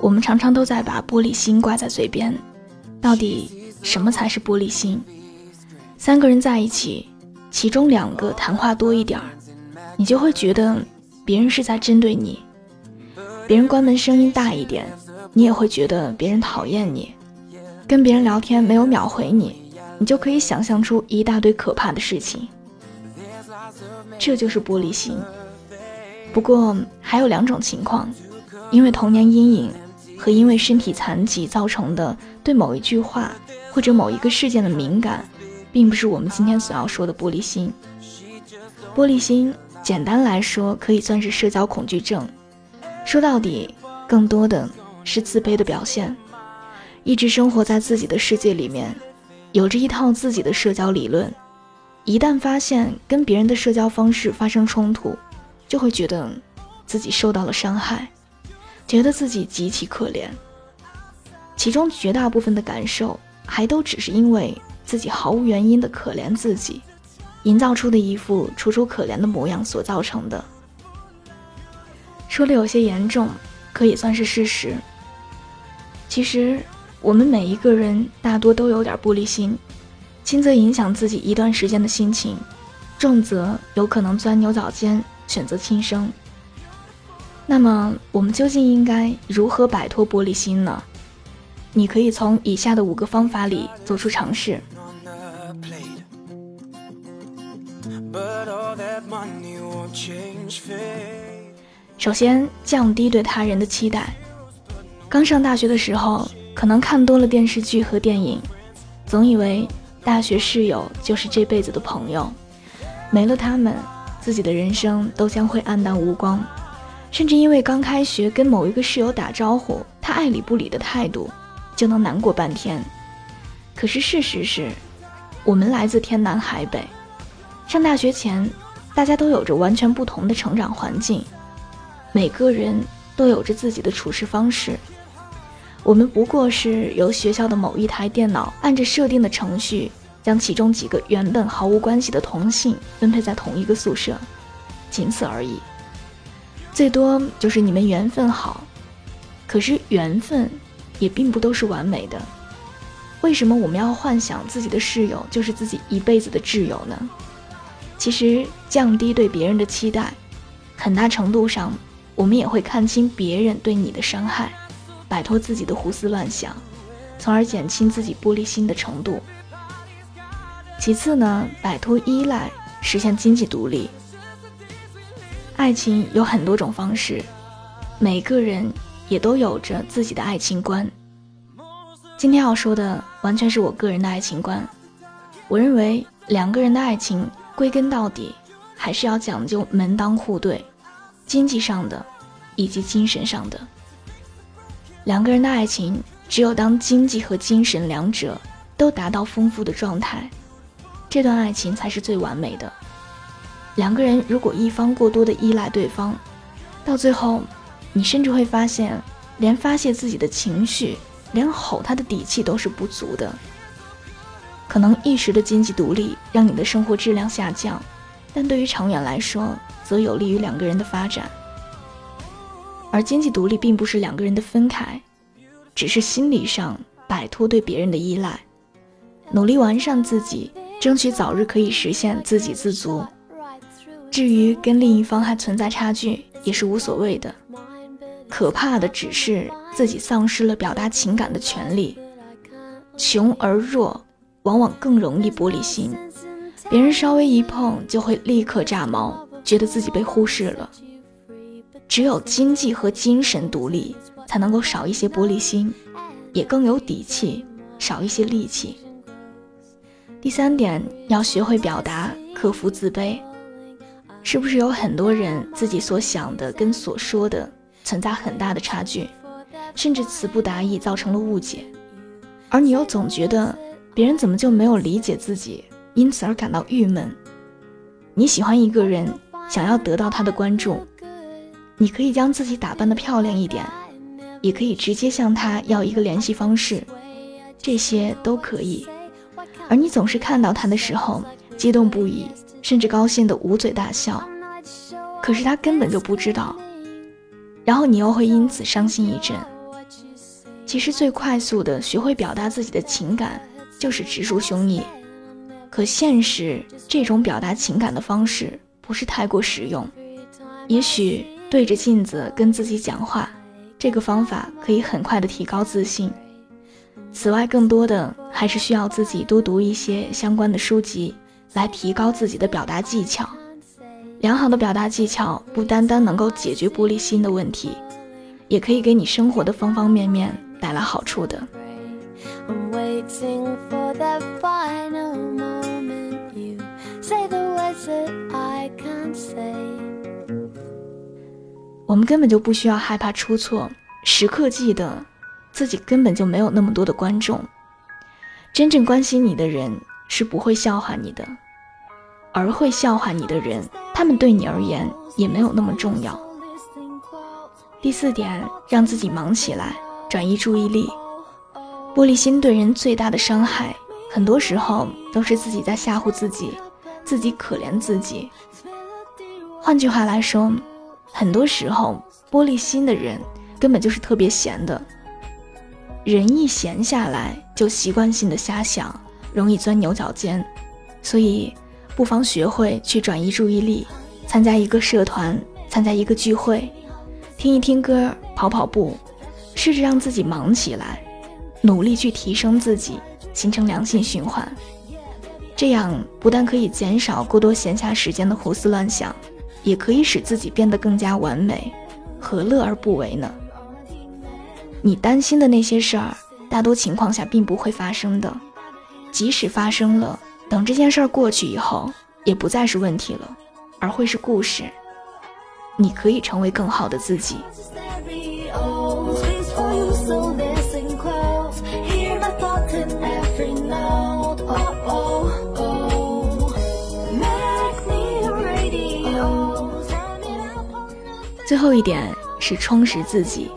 我们常常都在把玻璃心挂在嘴边，到底什么才是玻璃心？三个人在一起，其中两个谈话多一点儿，你就会觉得别人是在针对你；别人关门声音大一点，你也会觉得别人讨厌你；跟别人聊天没有秒回你，你就可以想象出一大堆可怕的事情。这就是玻璃心。不过还有两种情况，因为童年阴影。和因为身体残疾造成的对某一句话或者某一个事件的敏感，并不是我们今天所要说的玻璃心。玻璃心，简单来说，可以算是社交恐惧症。说到底，更多的是自卑的表现。一直生活在自己的世界里面，有着一套自己的社交理论。一旦发现跟别人的社交方式发生冲突，就会觉得自己受到了伤害。觉得自己极其可怜，其中绝大部分的感受还都只是因为自己毫无原因的可怜自己，营造出的一副楚楚可怜的模样所造成的。说的有些严重，可也算是事实。其实我们每一个人大多都有点玻璃心，轻则影响自己一段时间的心情，重则有可能钻牛角尖，选择轻生。那么，我们究竟应该如何摆脱玻璃心呢？你可以从以下的五个方法里做出尝试。首先，降低对他人的期待。刚上大学的时候，可能看多了电视剧和电影，总以为大学室友就是这辈子的朋友，没了他们，自己的人生都将会黯淡无光。甚至因为刚开学跟某一个室友打招呼，他爱理不理的态度，就能难过半天。可是事实是，我们来自天南海北，上大学前，大家都有着完全不同的成长环境，每个人都有着自己的处事方式。我们不过是由学校的某一台电脑按着设定的程序，将其中几个原本毫无关系的同性分配在同一个宿舍，仅此而已。最多就是你们缘分好，可是缘分也并不都是完美的。为什么我们要幻想自己的室友就是自己一辈子的挚友呢？其实降低对别人的期待，很大程度上我们也会看清别人对你的伤害，摆脱自己的胡思乱想，从而减轻自己玻璃心的程度。其次呢，摆脱依赖，实现经济独立。爱情有很多种方式，每个人也都有着自己的爱情观。今天要说的完全是我个人的爱情观。我认为两个人的爱情归根到底还是要讲究门当户对，经济上的以及精神上的。两个人的爱情只有当经济和精神两者都达到丰富的状态，这段爱情才是最完美的。两个人如果一方过多的依赖对方，到最后，你甚至会发现，连发泄自己的情绪，连吼他的底气都是不足的。可能一时的经济独立让你的生活质量下降，但对于长远来说，则有利于两个人的发展。而经济独立并不是两个人的分开，只是心理上摆脱对别人的依赖，努力完善自己，争取早日可以实现自给自足。至于跟另一方还存在差距，也是无所谓的。可怕的只是自己丧失了表达情感的权利。穷而弱，往往更容易玻璃心，别人稍微一碰就会立刻炸毛，觉得自己被忽视了。只有经济和精神独立，才能够少一些玻璃心，也更有底气，少一些戾气。第三点，要学会表达，克服自卑。是不是有很多人自己所想的跟所说的存在很大的差距，甚至词不达意，造成了误解，而你又总觉得别人怎么就没有理解自己，因此而感到郁闷。你喜欢一个人，想要得到他的关注，你可以将自己打扮的漂亮一点，也可以直接向他要一个联系方式，这些都可以。而你总是看到他的时候，激动不已，甚至高兴的捂嘴大笑。可是他根本就不知道，然后你又会因此伤心一阵。其实最快速的学会表达自己的情感，就是直抒胸臆。可现实这种表达情感的方式不是太过实用。也许对着镜子跟自己讲话，这个方法可以很快的提高自信。此外，更多的还是需要自己多读一些相关的书籍，来提高自己的表达技巧。良好的表达技巧不单单能够解决玻璃心的问题，也可以给你生活的方方面面。带来好处的。我们根本就不需要害怕出错，时刻记得自己根本就没有那么多的观众。真正关心你的人是不会笑话你的，而会笑话你的人，他们对你而言也没有那么重要。第四点，让自己忙起来。转移注意力，玻璃心对人最大的伤害，很多时候都是自己在吓唬自己，自己可怜自己。换句话来说，很多时候玻璃心的人根本就是特别闲的。人一闲下来，就习惯性的瞎想，容易钻牛角尖。所以，不妨学会去转移注意力，参加一个社团，参加一个聚会，听一听歌，跑跑步。试着让自己忙起来，努力去提升自己，形成良性循环。这样不但可以减少过多闲暇时间的胡思乱想，也可以使自己变得更加完美。何乐而不为呢？你担心的那些事儿，大多情况下并不会发生的。即使发生了，等这件事儿过去以后，也不再是问题了，而会是故事。你可以成为更好的自己。最后一点是充实自己，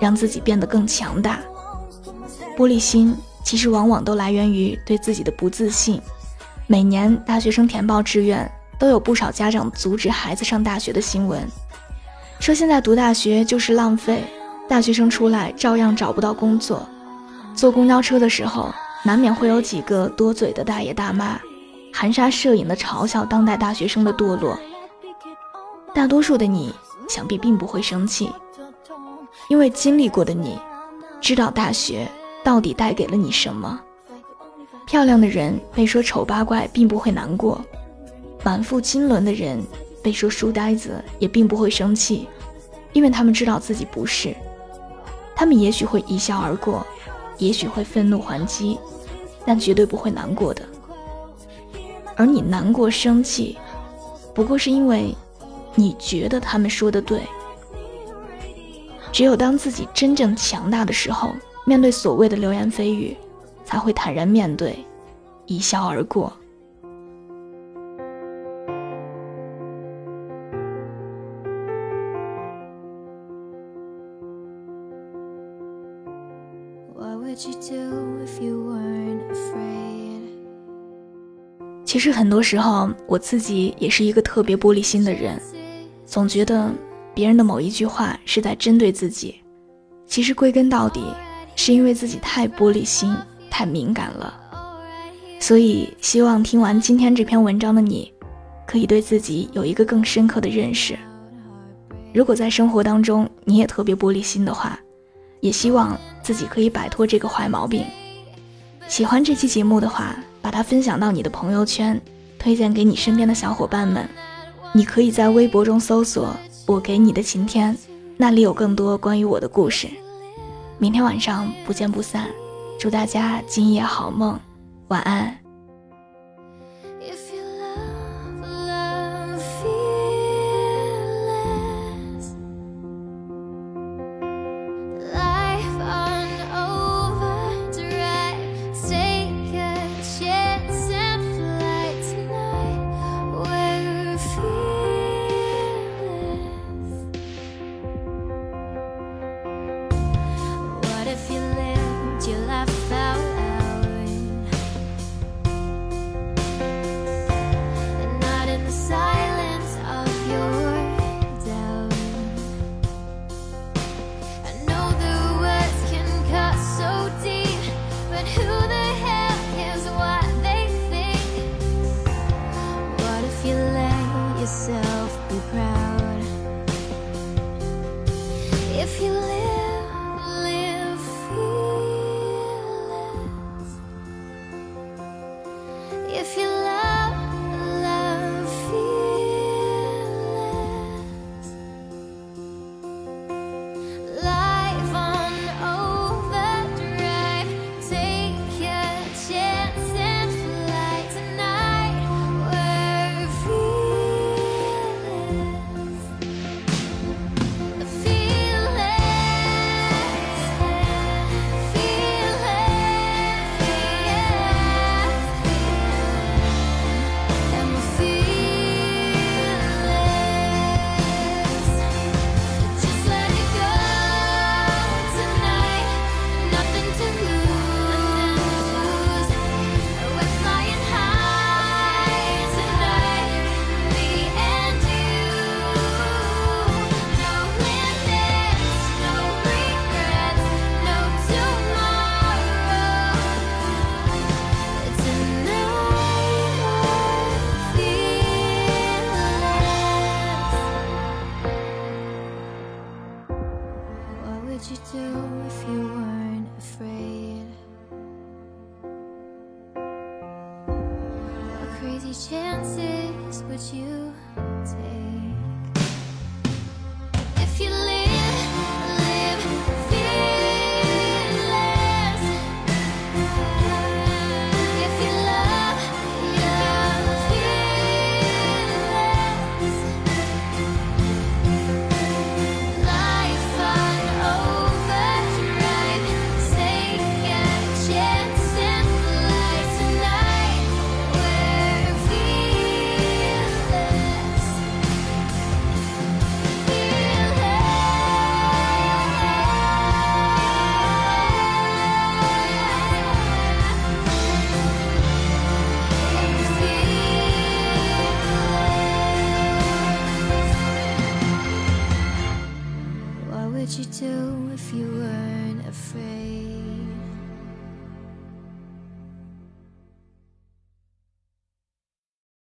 让自己变得更强大。玻璃心其实往往都来源于对自己的不自信。每年大学生填报志愿，都有不少家长阻止孩子上大学的新闻，说现在读大学就是浪费，大学生出来照样找不到工作。坐公交车的时候，难免会有几个多嘴的大爷大妈，含沙射影的嘲笑当代大学生的堕落。大多数的你。想必并不会生气，因为经历过的你，知道大学到底带给了你什么。漂亮的人被说丑八怪，并不会难过；满腹经纶的人被说书呆子，也并不会生气，因为他们知道自己不是。他们也许会一笑而过，也许会愤怒还击，但绝对不会难过的。而你难过、生气，不过是因为。你觉得他们说的对？只有当自己真正强大的时候，面对所谓的流言蜚语，才会坦然面对，一笑而过。其实很多时候，我自己也是一个特别玻璃心的人。总觉得别人的某一句话是在针对自己，其实归根到底是因为自己太玻璃心、太敏感了。所以希望听完今天这篇文章的你，可以对自己有一个更深刻的认识。如果在生活当中你也特别玻璃心的话，也希望自己可以摆脱这个坏毛病。喜欢这期节目的话，把它分享到你的朋友圈，推荐给你身边的小伙伴们。你可以在微博中搜索“我给你的晴天”，那里有更多关于我的故事。明天晚上不见不散，祝大家今夜好梦，晚安。would you do if you weren't afraid? What crazy chances would you take?